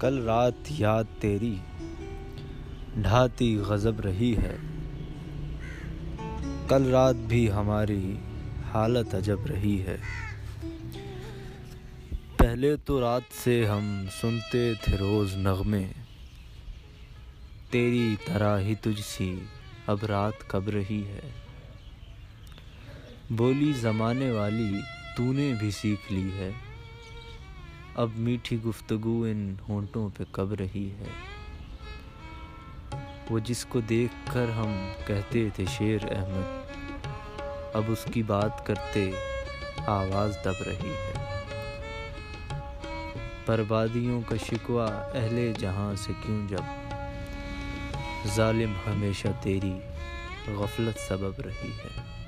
کل رات یاد تیری ڈھاتی غضب رہی ہے۔ کل رات بھی ہماری حالت عجب رہی ہے۔ پہلے تو رات سے ہم سنتے تھے روز نغمے۔ تیری طرح ہی تجھ سی اب رات کب رہی ہے۔ بولی زمانے والی تو نے بھی سیکھ لی ہے۔ اب میٹھی گفتگو ان ہونٹوں پہ کب رہی ہے؟ وہ جس کو دیکھ کر ہم کہتے تھے شیر احمد، اب اس کی بات کرتے آواز دب رہی ہے۔ بربادیوں کا شکوہ اہل جہاں سے کیوں جب؟ ظالم ہمیشہ تیری غفلت سبب رہی ہے۔